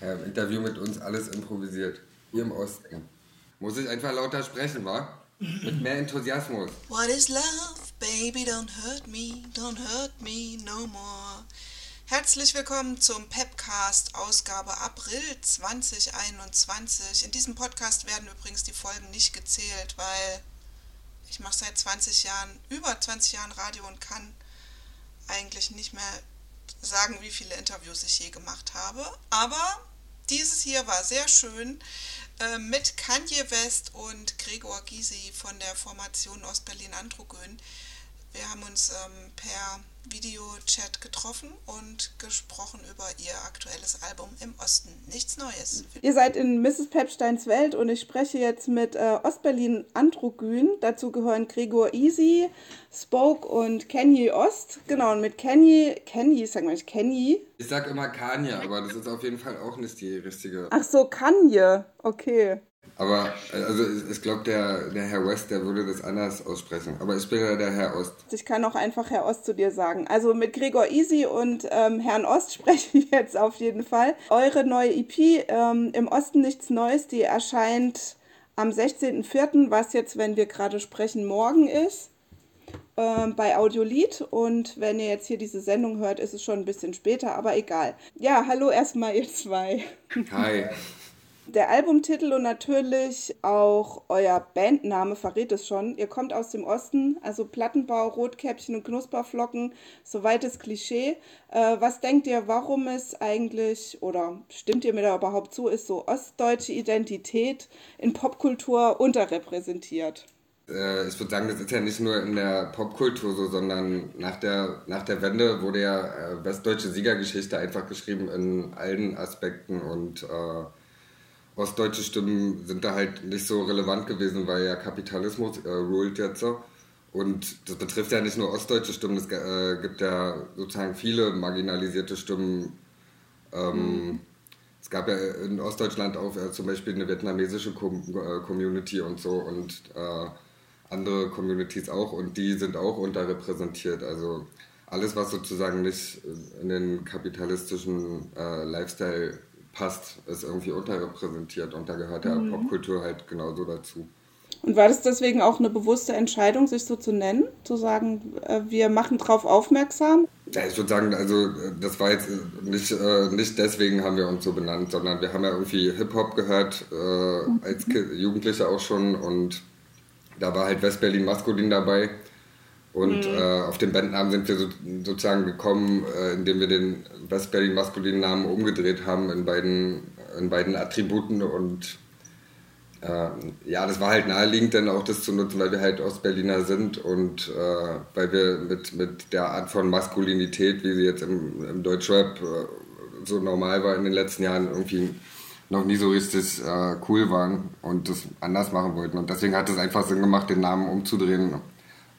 Im Interview mit uns alles improvisiert. Hier im Osten. Muss ich einfach lauter sprechen, wa? Mit mehr Enthusiasmus. What is love? Baby, don't hurt me, don't hurt me no more. Herzlich willkommen zum Pepcast Ausgabe April 2021. In diesem Podcast werden übrigens die Folgen nicht gezählt, weil ich mache seit 20 Jahren, über 20 Jahren Radio und kann eigentlich nicht mehr sagen, wie viele Interviews ich je gemacht habe. Aber dieses hier war sehr schön äh, mit Kanye West und Gregor Gysi von der Formation Ostberlin Androgyn. Wir haben uns ähm, per Videochat getroffen und gesprochen über ihr aktuelles Album im Osten. Nichts Neues. Ihr seid in Mrs. Pepsteins Welt und ich spreche jetzt mit äh, Ostberlin Androgyn. Dazu gehören Gregor Easy, Spoke und Kenny Ost. Genau, und mit Kenny, Kenny, sag mal ich Kenny. Ich sag immer Kanye, aber das ist auf jeden Fall auch nicht die richtige. Ach so, Kanye. Okay. Aber also ich glaube, der, der Herr West, der würde das anders aussprechen. Aber ich bin ja der Herr Ost. Ich kann auch einfach Herr Ost zu dir sagen. Also mit Gregor Easy und ähm, Herrn Ost spreche ich jetzt auf jeden Fall. Eure neue EP ähm, im Osten nichts Neues, die erscheint am 16.04., was jetzt, wenn wir gerade sprechen, morgen ist ähm, bei Audiolied und wenn ihr jetzt hier diese Sendung hört, ist es schon ein bisschen später, aber egal. Ja, hallo erstmal ihr zwei. Hi. Der Albumtitel und natürlich auch euer Bandname verrät es schon. Ihr kommt aus dem Osten, also Plattenbau, Rotkäppchen und Knusperflocken, soweites Klischee. Äh, was denkt ihr, warum es eigentlich, oder stimmt ihr mir da überhaupt zu, ist so ostdeutsche Identität in Popkultur unterrepräsentiert? Äh, ich würde sagen, das ist ja nicht nur in der Popkultur so, sondern nach der, nach der Wende wurde ja äh, westdeutsche Siegergeschichte einfach geschrieben in allen Aspekten und äh, ostdeutsche Stimmen sind da halt nicht so relevant gewesen, weil ja Kapitalismus äh, ruled jetzt so. Und das betrifft ja nicht nur ostdeutsche Stimmen, es äh, gibt ja sozusagen viele marginalisierte Stimmen. Ähm, mhm. Es gab ja in Ostdeutschland auch äh, zum Beispiel eine vietnamesische Com äh, Community und so und äh, andere Communities auch und die sind auch unterrepräsentiert. Also alles, was sozusagen nicht in den kapitalistischen äh, Lifestyle passt, ist irgendwie unterrepräsentiert und da gehört ja mhm. Popkultur halt genauso dazu. Und war das deswegen auch eine bewusste Entscheidung, sich so zu nennen? Zu sagen, äh, wir machen darauf aufmerksam? Ja, ich würde sagen, also das war jetzt nicht, äh, nicht deswegen haben wir uns so benannt, sondern wir haben ja irgendwie Hip-Hop gehört, äh, mhm. als Jugendliche auch schon und da war halt Westberlin maskulin dabei. Und mhm. äh, auf den Bandnamen sind wir so, sozusagen gekommen, äh, indem wir den Westberlin maskulinen Namen umgedreht haben in beiden, in beiden Attributen. Und äh, ja, das war halt naheliegend, dann auch das zu nutzen, weil wir halt Ostberliner sind und äh, weil wir mit, mit der Art von Maskulinität, wie sie jetzt im, im Deutschrap äh, so normal war in den letzten Jahren, irgendwie noch nie so richtig äh, cool waren und das anders machen wollten. Und deswegen hat es einfach Sinn gemacht, den Namen umzudrehen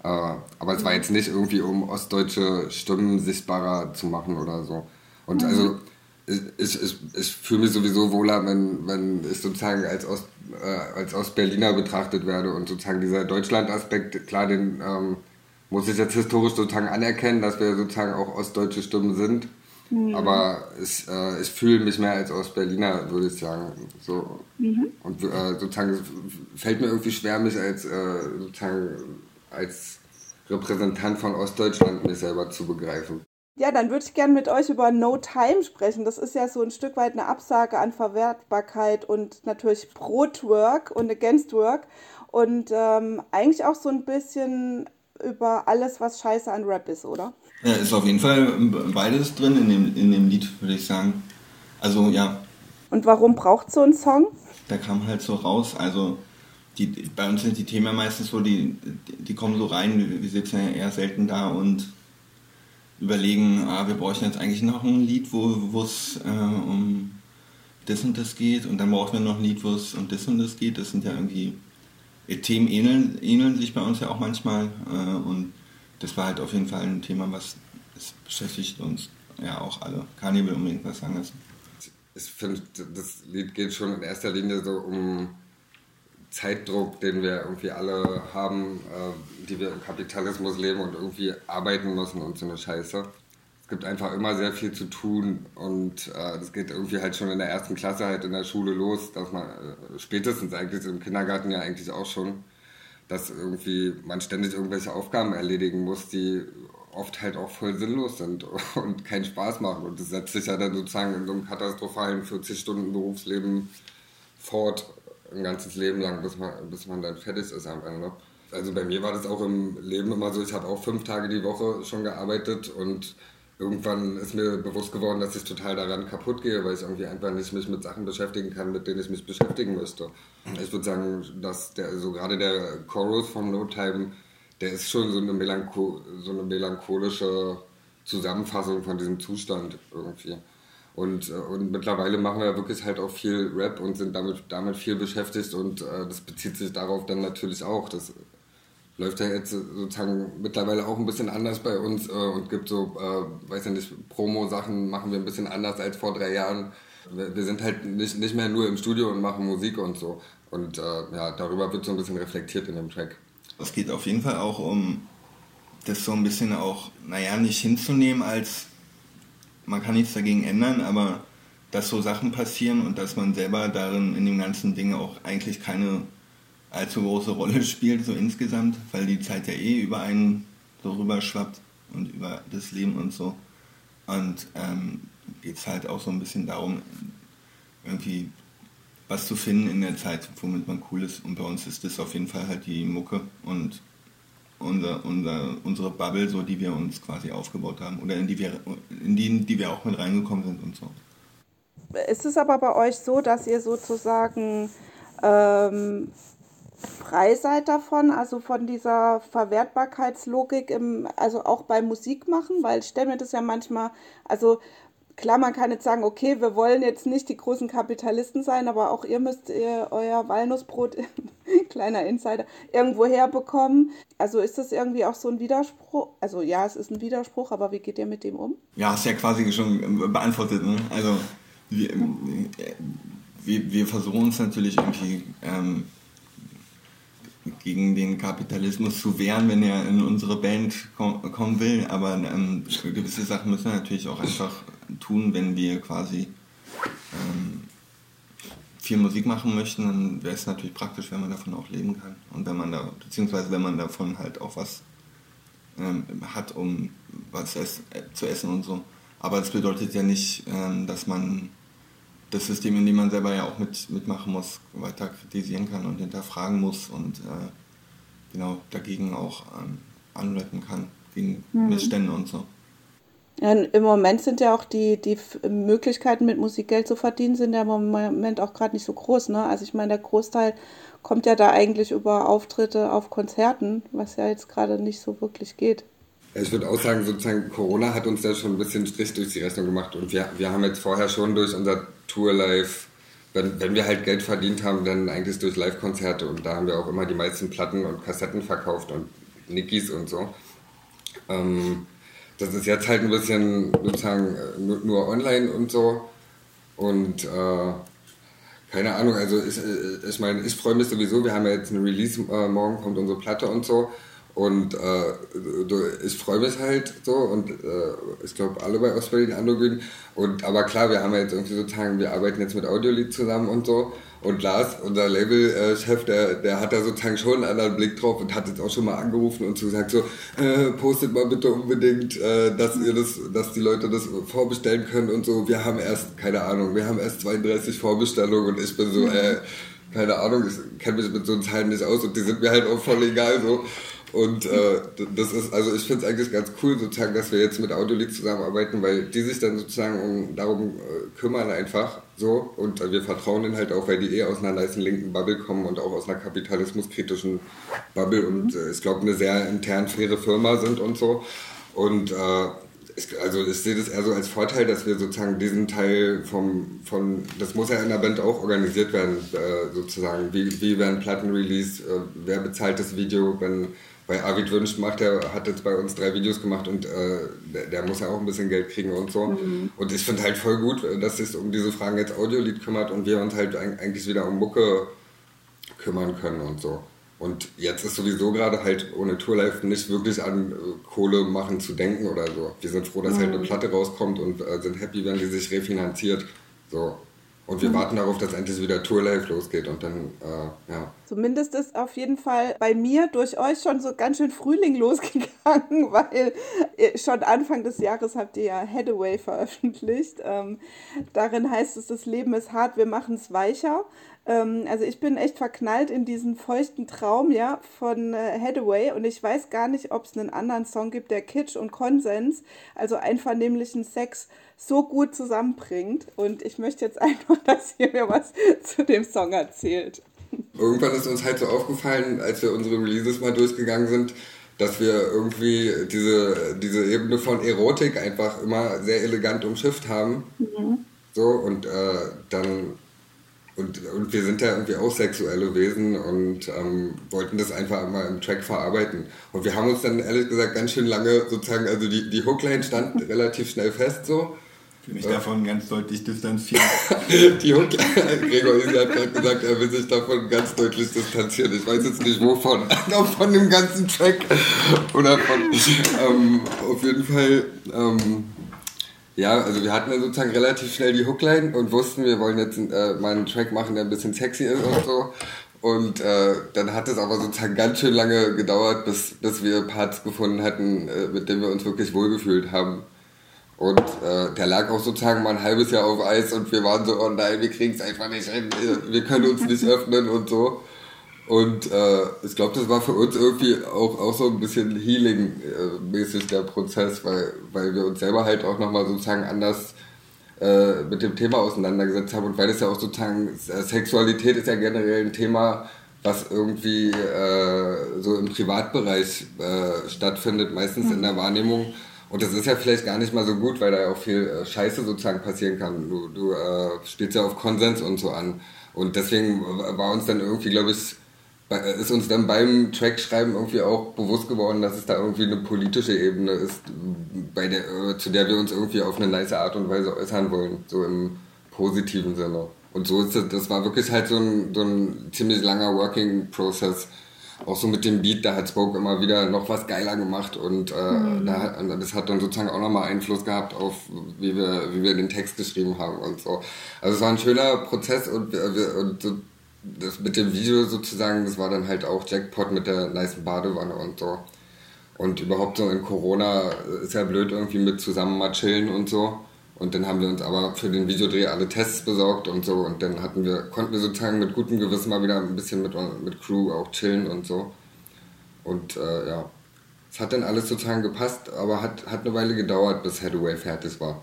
aber es war jetzt nicht irgendwie, um ostdeutsche Stimmen sichtbarer zu machen oder so. Und mhm. also ich, ich, ich fühle mich sowieso wohler, wenn, wenn ich sozusagen als, Ost, äh, als Ostberliner betrachtet werde und sozusagen dieser Deutschland-Aspekt, klar, den ähm, muss ich jetzt historisch sozusagen anerkennen, dass wir sozusagen auch ostdeutsche Stimmen sind. Mhm. Aber ich, äh, ich fühle mich mehr als Ostberliner, würde ich sagen. So. Mhm. Und äh, sozusagen fällt mir irgendwie schwer, mich als äh, sozusagen als Repräsentant von Ostdeutschland mich selber zu begreifen. Ja, dann würde ich gerne mit euch über No Time sprechen. Das ist ja so ein Stück weit eine Absage an Verwertbarkeit und natürlich Pro-Work und Against Work. Und ähm, eigentlich auch so ein bisschen über alles, was scheiße an Rap ist, oder? Ja, ist auf jeden Fall beides drin in dem, in dem Lied, würde ich sagen. Also ja. Und warum braucht so ein Song? Da kam halt so raus, also die, bei uns sind die Themen meistens so, die, die kommen so rein, wir sitzen ja eher selten da und überlegen, ah, wir bräuchten jetzt eigentlich noch ein Lied, wo es äh, um das und das geht und dann brauchen wir noch ein Lied, wo es um das und das geht. Das sind ja irgendwie, äh, Themen ähneln, ähneln sich bei uns ja auch manchmal äh, und das war halt auf jeden Fall ein Thema, was es beschäftigt uns ja auch alle. Kani will unbedingt was sagen lassen. Ich finde, das Lied geht schon in erster Linie so um Zeitdruck, den wir irgendwie alle haben, äh, die wir im Kapitalismus leben und irgendwie arbeiten müssen und so eine Scheiße. Es gibt einfach immer sehr viel zu tun und äh, das geht irgendwie halt schon in der ersten Klasse halt in der Schule los, dass man äh, spätestens eigentlich im Kindergarten ja eigentlich auch schon, dass irgendwie man ständig irgendwelche Aufgaben erledigen muss, die oft halt auch voll sinnlos sind und keinen Spaß machen und das setzt sich ja dann sozusagen in so einem katastrophalen 40 Stunden Berufsleben fort, ein ganzes Leben lang, bis man, bis man dann fertig ist am Ende. Also bei mir war das auch im Leben immer so, ich habe auch fünf Tage die Woche schon gearbeitet und irgendwann ist mir bewusst geworden, dass ich total daran kaputt gehe, weil ich irgendwie einfach nicht mich mit Sachen beschäftigen kann, mit denen ich mich beschäftigen möchte. Ich würde sagen, dass der, so gerade der Chorus vom No Time, der ist schon so eine, Melancho so eine melancholische Zusammenfassung von diesem Zustand irgendwie. Und, äh, und mittlerweile machen wir wirklich halt auch viel Rap und sind damit, damit viel beschäftigt und äh, das bezieht sich darauf dann natürlich auch. Das läuft ja jetzt sozusagen mittlerweile auch ein bisschen anders bei uns äh, und gibt so, äh, weiß ja nicht, Promo-Sachen machen wir ein bisschen anders als vor drei Jahren. Wir, wir, sind halt nicht, nicht mehr nur im Studio und machen Musik und so. Und äh, ja, darüber wird so ein bisschen reflektiert in dem Track. Es geht auf jeden Fall auch um das so ein bisschen auch, naja, nicht hinzunehmen als, man kann nichts dagegen ändern, aber dass so Sachen passieren und dass man selber darin in dem ganzen Ding auch eigentlich keine allzu große Rolle spielt, so insgesamt, weil die Zeit ja eh über einen so rüberschwappt und über das Leben und so. Und ähm, geht es halt auch so ein bisschen darum, irgendwie was zu finden in der Zeit, womit man cool ist. Und bei uns ist das auf jeden Fall halt die Mucke und unser, unser, unsere Bubble, so die wir uns quasi aufgebaut haben oder in die wir in die, die wir auch mit reingekommen sind und so. Ist es aber bei euch so, dass ihr sozusagen ähm, frei seid davon, also von dieser Verwertbarkeitslogik, im, also auch beim Musikmachen, weil ich stelle mir das ja manchmal, also klar, man kann jetzt sagen, okay, wir wollen jetzt nicht die großen Kapitalisten sein, aber auch ihr müsst ihr euer Walnussbrot, kleiner Insider, irgendwo herbekommen. Also ist das irgendwie auch so ein Widerspruch? Also ja, es ist ein Widerspruch, aber wie geht ihr mit dem um? Ja, hast ja quasi schon beantwortet. Ne? Also wir, wir, wir versuchen uns natürlich irgendwie ähm, gegen den Kapitalismus zu wehren, wenn er in unsere Band kommen will. Aber ähm, gewisse Sachen müssen wir natürlich auch einfach tun, wenn wir quasi ähm, viel Musik machen möchten, dann wäre es natürlich praktisch, wenn man davon auch leben kann. Und wenn man da, beziehungsweise wenn man davon halt auch was ähm, hat, um was es, äh, zu essen und so. Aber das bedeutet ja nicht, ähm, dass man das System, in dem man selber ja auch mit, mitmachen muss, weiter kritisieren kann und hinterfragen muss und äh, genau dagegen auch ähm, anrappen kann, gegen mhm. Missstände und so. Ja, Im Moment sind ja auch die, die Möglichkeiten, mit Musik Geld zu verdienen, sind ja im Moment auch gerade nicht so groß. Ne? Also ich meine, der Großteil kommt ja da eigentlich über Auftritte auf Konzerten, was ja jetzt gerade nicht so wirklich geht. Ich würde auch sagen, sozusagen Corona hat uns da schon ein bisschen Strich durch die Rechnung gemacht und wir, wir haben jetzt vorher schon durch unser Tour Live, wenn, wenn wir halt Geld verdient haben, dann eigentlich durch Live-Konzerte und da haben wir auch immer die meisten Platten und Kassetten verkauft und Nickys und so. Ähm, das ist jetzt halt ein bisschen sozusagen äh, nur, online und so und äh, keine Ahnung, also ich, äh, ich meine, ich freue mich sowieso, wir haben ja jetzt ein Release, äh, morgen kommt unsere Platte und so und äh, ich freue mich halt so und äh, ich glaube alle bei Ostberlin Androgyn. Und aber klar, wir haben ja jetzt irgendwie so Tage, wir arbeiten jetzt mit Audiolied zusammen und so. Und Lars, unser Labelchef, der, der hat da sozusagen schon einen anderen Blick drauf und hat jetzt auch schon mal angerufen und so gesagt so, äh, postet mal bitte unbedingt, äh, dass ihr das, dass die Leute das vorbestellen können und so. Wir haben erst, keine Ahnung, wir haben erst 32 Vorbestellungen und ich bin so, äh, keine Ahnung, ich kenne mich mit so Zahlen nicht aus und die sind mir halt auch voll egal so. Und äh, das ist, also ich finde es eigentlich ganz cool, sozusagen, dass wir jetzt mit Audiolied zusammenarbeiten, weil die sich dann sozusagen um, darum äh, kümmern einfach so. Und äh, wir vertrauen ihnen halt auch, weil die eh aus einer nice linken Bubble kommen und auch aus einer kapitalismuskritischen Bubble und äh, ich glaube eine sehr intern faire Firma sind und so. Und äh, ich, also ich sehe das eher so als Vorteil, dass wir sozusagen diesen Teil vom, von, das muss ja in der Band auch organisiert werden, äh, sozusagen. Wie, wie werden Platten released, äh, wer bezahlt das Video, wenn weil Arvid Wünsch macht, der hat jetzt bei uns drei Videos gemacht und äh, der, der, muss ja auch ein bisschen Geld kriegen und so. Mhm. Und ich finde halt voll gut, dass sich um diese Fragen jetzt Audiolied kümmert und wir uns halt eigentlich wieder um Mucke kümmern können und so. Und jetzt ist sowieso gerade halt ohne Tourlife nicht wirklich an äh, Kohle machen zu denken oder so. Wir sind froh, dass mhm. halt eine. Platte rauskommt und äh, sind happy, wenn die sich refinanziert. So. Und wir mhm. warten darauf, dass endlich wieder Tourlife losgeht und dann, äh, ja. Zumindest ist auf jeden Fall bei mir durch euch schon so ganz schön Frühling losgegangen, weil schon Anfang des Jahres habt ihr ja Hathaway veröffentlicht. Ähm, darin heißt es, das Leben ist hart, wir machen es weicher. Ähm, also ich bin echt verknallt in diesen feuchten Traum, ja, von äh, und ich weiß gar nicht, ob es einen anderen Song gibt, der Kitsch und Konsens, also einvernehmlichen Sex, so gut zusammenbringt. Und ich möchte jetzt einfach, dass ihr mir was zu dem Song erzählt. Irgendwann ist uns halt so aufgefallen, als wir unsere Releases mal durchgegangen sind, dass wir irgendwie diese, diese Ebene von Erotik einfach immer sehr elegant umschifft haben. Mhm. So, und äh, dann und, und wir sind ja irgendwie auch sexuelle Wesen und ähm, wollten das einfach mal im Track verarbeiten. Und wir haben uns dann ehrlich gesagt ganz schön lange sozusagen, also die, die Hookline stand relativ schnell fest so. Ich will mich davon ganz deutlich distanzieren. die Hookline, Gregor hat gerade gesagt, er will sich davon ganz deutlich distanzieren. Ich weiß jetzt nicht wovon, ob von dem ganzen Track oder von, ähm, auf jeden Fall, ähm, ja, also wir hatten ja sozusagen relativ schnell die Hookline und wussten, wir wollen jetzt äh, mal einen Track machen, der ein bisschen sexy ist und so. Und äh, dann hat es aber sozusagen ganz schön lange gedauert, bis, bis wir Parts gefunden hatten, äh, mit denen wir uns wirklich wohlgefühlt haben. Und äh, der lag auch sozusagen mal ein halbes Jahr auf Eis und wir waren so, oh nein, wir kriegen es einfach nicht hin, wir können uns nicht öffnen und so. Und äh, ich glaube, das war für uns irgendwie auch, auch so ein bisschen Healing-mäßig der Prozess, weil, weil wir uns selber halt auch nochmal sozusagen anders äh, mit dem Thema auseinandergesetzt haben und weil es ja auch sozusagen, äh, Sexualität ist ja generell ein Thema, was irgendwie äh, so im Privatbereich äh, stattfindet, meistens mhm. in der Wahrnehmung. Und das ist ja vielleicht gar nicht mal so gut, weil da ja auch viel äh, Scheiße sozusagen passieren kann. Du, du äh, spielst ja auf Konsens und so an. Und deswegen war uns dann irgendwie, glaube ich, ist uns dann beim Trackschreiben irgendwie auch bewusst geworden, dass es da irgendwie eine politische Ebene ist, bei der, äh, zu der wir uns irgendwie auf eine nice Art und Weise äußern wollen, so im positiven Sinne. Und so ist das, das war wirklich halt so ein, so ein ziemlich langer Working-Prozess. Auch so mit dem Beat, da hat Spoke immer wieder noch was geiler gemacht und äh, mhm. da, das hat dann sozusagen auch nochmal Einfluss gehabt auf, wie wir, wie wir den Text geschrieben haben und so. Also es war ein schöner Prozess und, und so das mit dem Video sozusagen, das war dann halt auch Jackpot mit der nice Badewanne und so. Und überhaupt so in Corona ist ja blöd irgendwie mit zusammen mal chillen und so. Und dann haben wir uns aber für den Videodreh alle Tests besorgt und so. Und dann hatten wir, konnten wir sozusagen mit gutem Gewissen mal wieder ein bisschen mit, mit Crew auch chillen und so. Und äh, ja, es hat dann alles sozusagen gepasst, aber hat, hat eine Weile gedauert, bis Hathaway fertig war.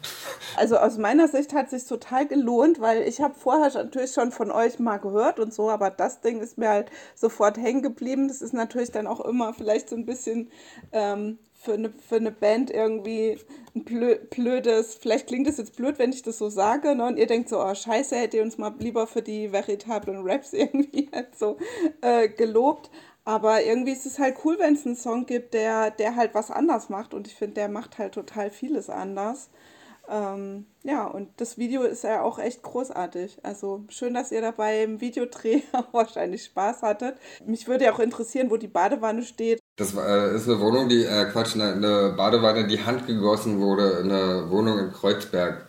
Also aus meiner Sicht hat es sich total gelohnt, weil ich habe vorher natürlich schon von euch mal gehört und so, aber das Ding ist mir halt sofort hängen geblieben. Das ist natürlich dann auch immer vielleicht so ein bisschen ähm, für, eine, für eine Band irgendwie ein blödes, vielleicht klingt es jetzt blöd, wenn ich das so sage, ne? und ihr denkt so, oh scheiße, hättet ihr uns mal lieber für die veritablen Raps irgendwie halt so äh, gelobt. Aber irgendwie ist es halt cool, wenn es einen Song gibt, der, der halt was anders macht. Und ich finde, der macht halt total vieles anders. Ähm, ja, und das Video ist ja auch echt großartig. Also schön, dass ihr dabei im Videodreh wahrscheinlich Spaß hattet. Mich würde ja auch interessieren, wo die Badewanne steht. Das äh, ist eine Wohnung, die, äh, Quatsch, eine, eine Badewanne, die handgegossen wurde, eine Wohnung in Kreuzberg.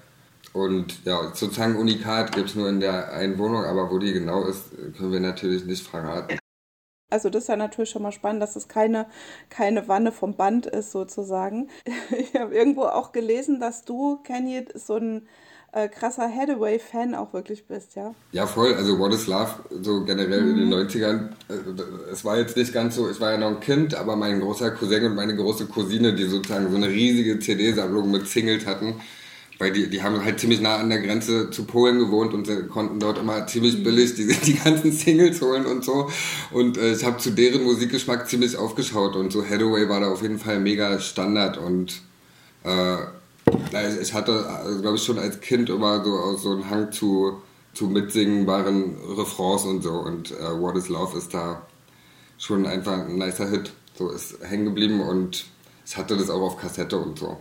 Und ja, sozusagen Unikat gibt es nur in der einen Wohnung, aber wo die genau ist, können wir natürlich nicht verraten. Also das ist ja natürlich schon mal spannend, dass es keine, keine Wanne vom Band ist sozusagen. Ich habe irgendwo auch gelesen, dass du, Kenny, so ein äh, krasser Hathaway-Fan auch wirklich bist, ja? Ja, voll. Also What is Love, so generell mhm. in den 90ern. Äh, es war jetzt nicht ganz so, ich war ja noch ein Kind, aber mein großer Cousin und meine große Cousine, die sozusagen so eine riesige CD-Sammlung mit Singles hatten, weil die, die haben halt ziemlich nah an der Grenze zu Polen gewohnt und konnten dort immer ziemlich mhm. billig die, die ganzen Singles holen und so. Und äh, ich habe zu deren Musikgeschmack ziemlich aufgeschaut und so Hathaway war da auf jeden Fall mega Standard und äh, ich hatte, also, glaube ich, schon als Kind immer so, so einen Hang zu, zu mitsingbaren Refrains und so und äh, What is Love ist da schon einfach ein nicer Hit. So ist hängen geblieben und ich hatte das auch auf Kassette und so.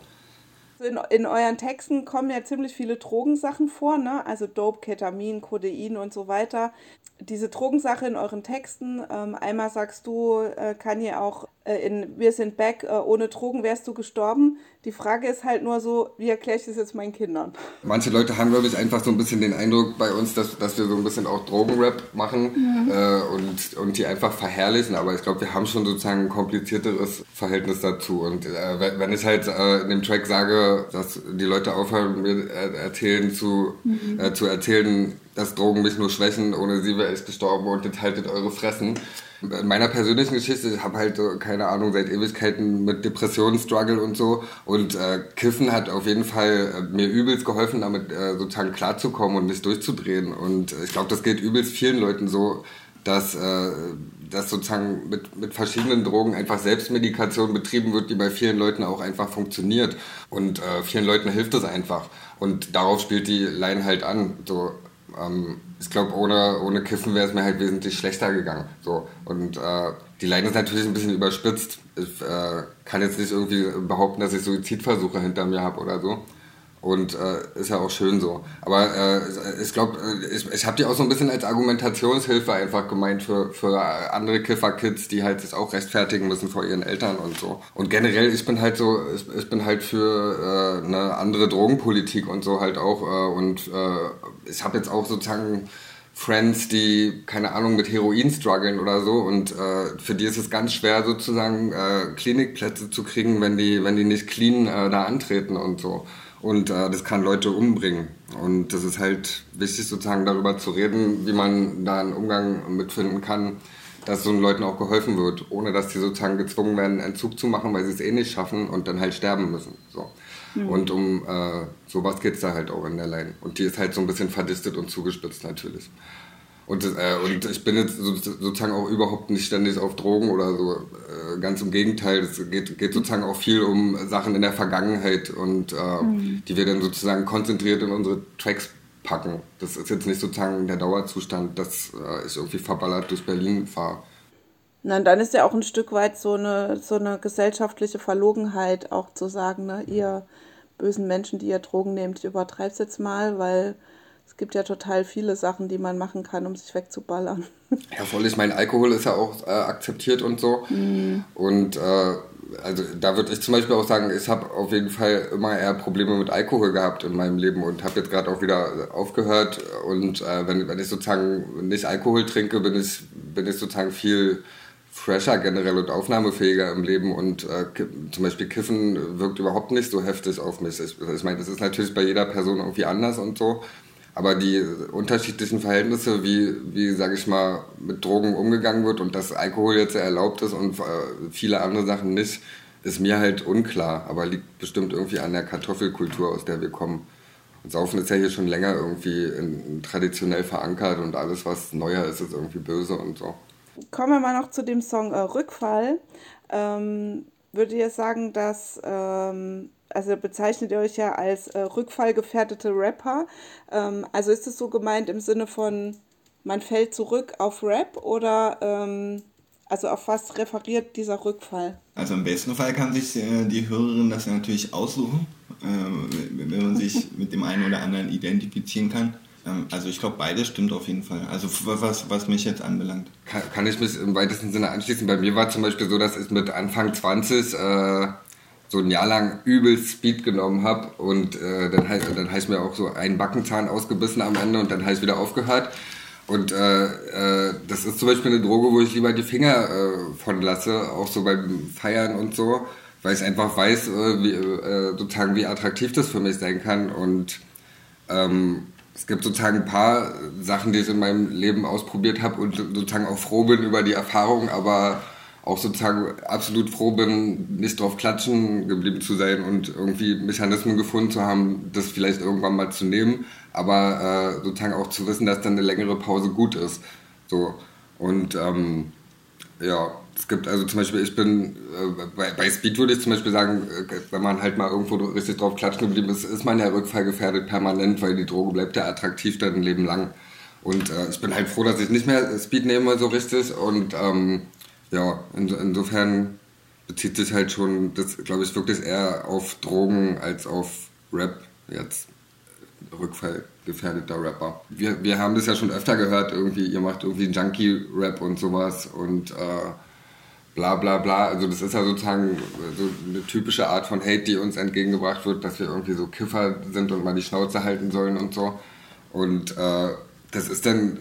In, in euren Texten kommen ja ziemlich viele Drogensachen vor, ne? Also Dope, Ketamin, Codein und so weiter. Diese Drogensache in euren Texten, ähm, einmal sagst du, äh, Kanye auch äh, in Wir sind back, äh, ohne Drogen wärst du gestorben. Die Frage ist halt nur so, wie erkläre ich das jetzt meinen Kindern? Manche Leute haben, glaube ich, einfach so ein bisschen den Eindruck bei uns, dass, dass wir so ein bisschen auch Drogenrap machen mhm. äh, und, und die einfach verherrlichen. Aber ich glaube, wir haben schon sozusagen ein komplizierteres Verhältnis dazu. Und äh, wenn ich halt äh, in dem Track sage, dass die Leute aufhören, mir erzählen zu, mhm. äh, zu erzählen, dass Drogen mich nur schwächen, ohne sie wäre ich gestorben und jetzt haltet eure Fressen. In meiner persönlichen Geschichte, ich habe halt, keine Ahnung, seit Ewigkeiten mit Depressionen struggle und so. Und äh, Kiffen hat auf jeden Fall äh, mir übelst geholfen, damit äh, sozusagen klarzukommen und nicht durchzudrehen. Und äh, ich glaube, das geht übelst vielen Leuten so, dass, äh, dass sozusagen mit, mit verschiedenen Drogen einfach Selbstmedikation betrieben wird, die bei vielen Leuten auch einfach funktioniert. Und äh, vielen Leuten hilft es einfach. Und darauf spielt die Line halt an. So, ähm, ich glaube, ohne, ohne Kiffen wäre es mir halt wesentlich schlechter gegangen. So. Und äh, die Line ist natürlich ein bisschen überspitzt. Ich äh, kann jetzt nicht irgendwie behaupten, dass ich Suizidversuche hinter mir habe oder so. Und äh, ist ja auch schön so. Aber äh, ich glaube, äh, ich, ich habe die auch so ein bisschen als Argumentationshilfe einfach gemeint für, für andere Kiffer-Kids, die halt sich auch rechtfertigen müssen vor ihren Eltern und so. Und generell, ich bin halt so, ich, ich bin halt für äh, eine andere Drogenpolitik und so halt auch. Äh, und äh, ich habe jetzt auch sozusagen Friends, die, keine Ahnung, mit Heroin strugglen oder so. Und äh, für die ist es ganz schwer, sozusagen äh, Klinikplätze zu kriegen, wenn die, wenn die nicht clean äh, da antreten und so. Und äh, das kann Leute umbringen. Und das ist halt wichtig, sozusagen darüber zu reden, wie man da einen Umgang mitfinden kann, dass so Leuten auch geholfen wird, ohne dass die sozusagen gezwungen werden, Entzug zu machen, weil sie es eh nicht schaffen und dann halt sterben müssen. So. Mhm. Und um äh, sowas geht es da halt auch in der Line. Und die ist halt so ein bisschen verdistet und zugespitzt natürlich. Und, äh, und ich bin jetzt sozusagen auch überhaupt nicht ständig auf Drogen oder so. Äh, ganz im Gegenteil, es geht, geht sozusagen auch viel um Sachen in der Vergangenheit und äh, mhm. die wir dann sozusagen konzentriert in unsere Tracks packen. Das ist jetzt nicht sozusagen der Dauerzustand, dass äh, ich irgendwie verballert durch Berlin fahre. Nein, dann ist ja auch ein Stück weit so eine, so eine gesellschaftliche Verlogenheit, auch zu sagen, ne, ihr bösen Menschen, die ihr Drogen nehmt, ich übertreib's jetzt mal, weil es gibt ja total viele Sachen, die man machen kann, um sich wegzuballern. Ja, voll. Ich meine, Alkohol ist ja auch äh, akzeptiert und so. Mhm. Und äh, also da würde ich zum Beispiel auch sagen, ich habe auf jeden Fall immer eher Probleme mit Alkohol gehabt in meinem Leben und habe jetzt gerade auch wieder aufgehört. Und äh, wenn, wenn ich sozusagen nicht Alkohol trinke, bin ich, bin ich sozusagen viel fresher generell und aufnahmefähiger im Leben und äh, zum Beispiel Kiffen wirkt überhaupt nicht so heftig auf mich. Ich, ich meine, das ist natürlich bei jeder Person irgendwie anders und so. Aber die unterschiedlichen Verhältnisse, wie, wie sage ich mal, mit Drogen umgegangen wird und dass Alkohol jetzt erlaubt ist und äh, viele andere Sachen nicht, ist mir halt unklar. Aber liegt bestimmt irgendwie an der Kartoffelkultur, aus der wir kommen. Und Saufen ist ja hier schon länger irgendwie in, traditionell verankert und alles, was neuer ist, ist irgendwie böse und so. Kommen wir mal noch zu dem Song äh, Rückfall. Ähm, würde ihr sagen, dass ähm, also bezeichnet ihr euch ja als äh, rückfallgefährdete Rapper. Ähm, also ist es so gemeint im Sinne von, man fällt zurück auf Rap oder ähm, also auf was referiert dieser Rückfall? Also im besten Fall kann sich äh, die Hörerin das natürlich aussuchen, äh, wenn man sich mit dem einen oder anderen identifizieren kann. Ähm, also ich glaube, beides stimmt auf jeden Fall. Also was, was mich jetzt anbelangt. Kann, kann ich mich im weitesten Sinne anschließen. Bei mir war zum Beispiel so, dass ich mit Anfang 20 äh, so ein Jahr lang übel Speed genommen habe und äh, dann, dann habe ich mir auch so einen Backenzahn ausgebissen am Ende und dann ich wieder aufgehört. Und äh, äh, das ist zum Beispiel eine Droge, wo ich lieber die Finger äh, von lasse, auch so beim Feiern und so, weil ich einfach weiß, äh, wie, sozusagen wie attraktiv das für mich sein kann. Und ähm, es gibt sozusagen ein paar Sachen, die ich in meinem Leben ausprobiert habe und sozusagen auch froh bin über die Erfahrung, aber auch sozusagen absolut froh bin, nicht drauf klatschen geblieben zu sein und irgendwie Mechanismen gefunden zu haben, das vielleicht irgendwann mal zu nehmen, aber äh, sozusagen auch zu wissen, dass dann eine längere Pause gut ist. So. Und ähm, ja, es gibt also zum Beispiel, ich bin, äh, bei, bei, Speed würde ich zum Beispiel sagen, äh, wenn man halt mal irgendwo richtig drauf klatschen geblieben ist, ist man ja rückfallgefährdet permanent, weil die Droge bleibt ja attraktiv dann ein Leben lang. Und äh, ich bin halt froh, dass ich nicht mehr Speed nehme so richtig und ähm, ja, in, insofern bezieht sich halt schon, das glaube ich wirklich eher auf Drogen als auf Rap jetzt. Rückfallgefährdeter Rapper. Wir, wir haben das ja schon öfter gehört, irgendwie, ihr macht irgendwie Junkie-Rap und sowas und äh, bla bla bla. Also das ist ja sozusagen so eine typische Art von Hate, die uns entgegengebracht wird, dass wir irgendwie so Kiffer sind und mal die Schnauze halten sollen und so. Und äh, das ist dann,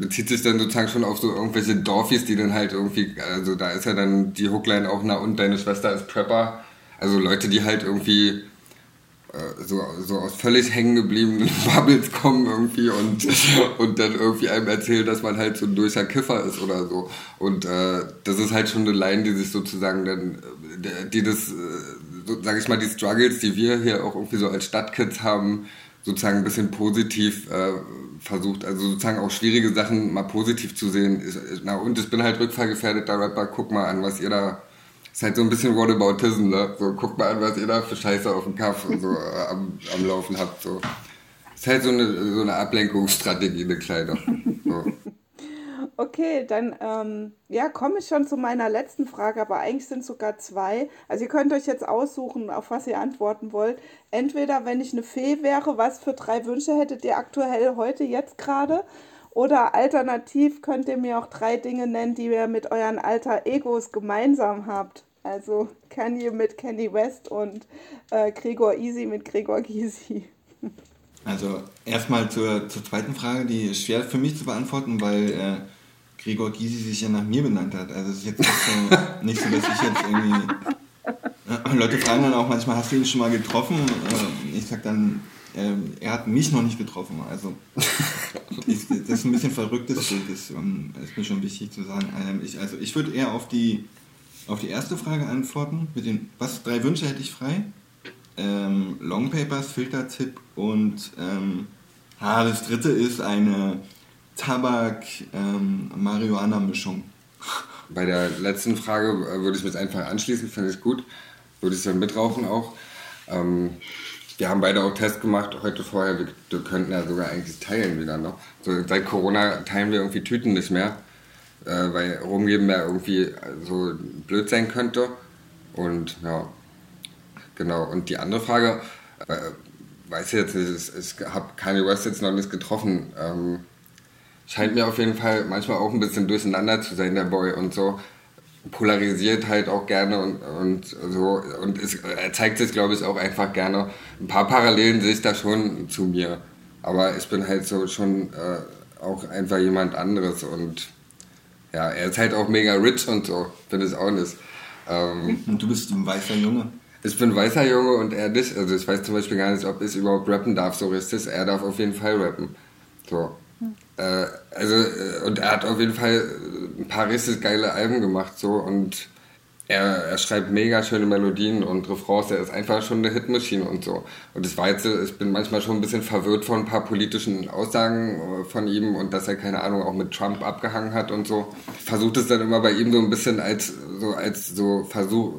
bezieht sich dann sozusagen schon auf so irgendwelche Dorfis, die dann halt irgendwie, also da ist ja dann die Hookline auch, na und deine Schwester ist Prepper. Also Leute, die halt irgendwie so, so aus völlig hängen gebliebenen Bubbles kommen irgendwie und, und dann irgendwie einem erzählen, dass man halt so ein durcher Kiffer ist oder so. Und äh, das ist halt schon eine Line, die sich sozusagen dann, äh, die das, äh, so, sag ich mal, die Struggles, die wir hier auch irgendwie so als Stadtkids haben, sozusagen ein bisschen positiv äh, versucht, also sozusagen auch schwierige Sachen mal positiv zu sehen. Na und ich bin halt rückfallgefährdeter Rapper, guck mal an, was ihr da ist halt so ein bisschen Whataboutism, ne? So, guckt mal an, was ihr da für Scheiße auf dem Kaff so äh, am, am Laufen habt. So. Ist halt so eine, so eine Ablenkungsstrategie, eine kleine. So. Okay, dann ähm, ja, komme ich schon zu meiner letzten Frage, aber eigentlich sind es sogar zwei. Also ihr könnt euch jetzt aussuchen, auf was ihr antworten wollt. Entweder, wenn ich eine Fee wäre, was für drei Wünsche hättet ihr aktuell heute, jetzt gerade? Oder alternativ könnt ihr mir auch drei Dinge nennen, die ihr mit euren alter Egos gemeinsam habt. Also Kanye mit Kanye West und äh, Gregor Easy mit Gregor Gysi. Also erstmal zur, zur zweiten Frage, die ist schwer für mich zu beantworten, weil äh, Gregor Gysi sich ja nach mir benannt hat. Also es ist jetzt nicht so, nicht so dass ich jetzt irgendwie... Äh, Leute fragen dann auch manchmal, hast du ihn schon mal getroffen? Äh, ich sag dann, ähm, er hat mich noch nicht getroffen. Also ich, das ist ein bisschen verrücktes Bild, das um, ist mir schon wichtig zu sagen. Ähm, ich, also ich würde eher auf die, auf die erste Frage antworten. Mit den, was drei Wünsche hätte ich frei? Ähm, Longpapers, Filtertipp und ähm, ah, das dritte ist eine Tabak-Marihuana-Mischung. Ähm, Bei der letzten Frage äh, würde ich mich einfach anschließen, finde ich gut. Würde ich dann mitrauchen auch. Ähm, wir haben beide auch Tests gemacht heute vorher. Wir, wir könnten ja sogar eigentlich teilen wieder noch. So, seit Corona teilen wir irgendwie Tüten nicht mehr, äh, weil rumgeben ja irgendwie so blöd sein könnte. Und ja, genau. Und die andere Frage, äh, weiß ich jetzt nicht, ich, ich habe Kanye West jetzt noch nicht getroffen. Ähm, scheint mir auf jeden Fall manchmal auch ein bisschen durcheinander zu sein, der Boy und so polarisiert halt auch gerne und, und so und es, er zeigt sich glaube ich auch einfach gerne. Ein paar Parallelen sehe ich da schon zu mir, aber ich bin halt so schon äh, auch einfach jemand anderes und ja, er ist halt auch mega rich und so, finde ich auch nicht. Ähm, und du bist ein weißer Junge? Ich bin ein weißer Junge und er nicht. Also ich weiß zum Beispiel gar nicht, ob ich überhaupt rappen darf so richtig. Er darf auf jeden Fall rappen. So. Äh, also, äh, und er hat auf jeden Fall ein paar richtig geile Alben gemacht, so, und er, er schreibt mega schöne Melodien und Refrains, er ist einfach schon eine Hitmaschine und so. Und war jetzt, ich bin manchmal schon ein bisschen verwirrt von ein paar politischen Aussagen äh, von ihm und dass er, keine Ahnung, auch mit Trump abgehangen hat und so. Ich versuche es dann immer bei ihm so ein bisschen als so, als so Versuch,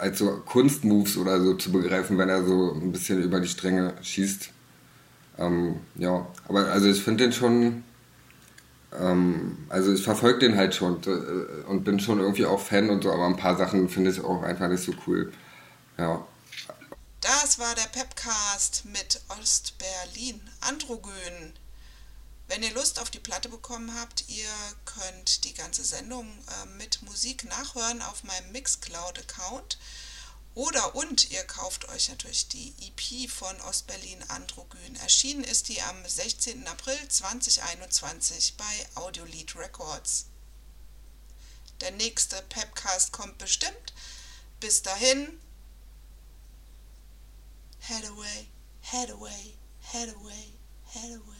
als so Kunstmoves oder so zu begreifen, wenn er so ein bisschen über die Stränge schießt. Ähm, ja, aber also ich finde den schon, ähm, also ich verfolge den halt schon äh, und bin schon irgendwie auch Fan und so, aber ein paar Sachen finde ich auch einfach nicht so cool. Ja. Das war der Pepcast mit Ostberlin, Androgyn. Wenn ihr Lust auf die Platte bekommen habt, ihr könnt die ganze Sendung äh, mit Musik nachhören auf meinem Mixcloud-Account. Oder und ihr kauft euch natürlich die EP von Ostberlin Androgyn. Erschienen ist die am 16. April 2021 bei Audiolied Records. Der nächste Pepcast kommt bestimmt. Bis dahin. Head away, head away, head away, head away.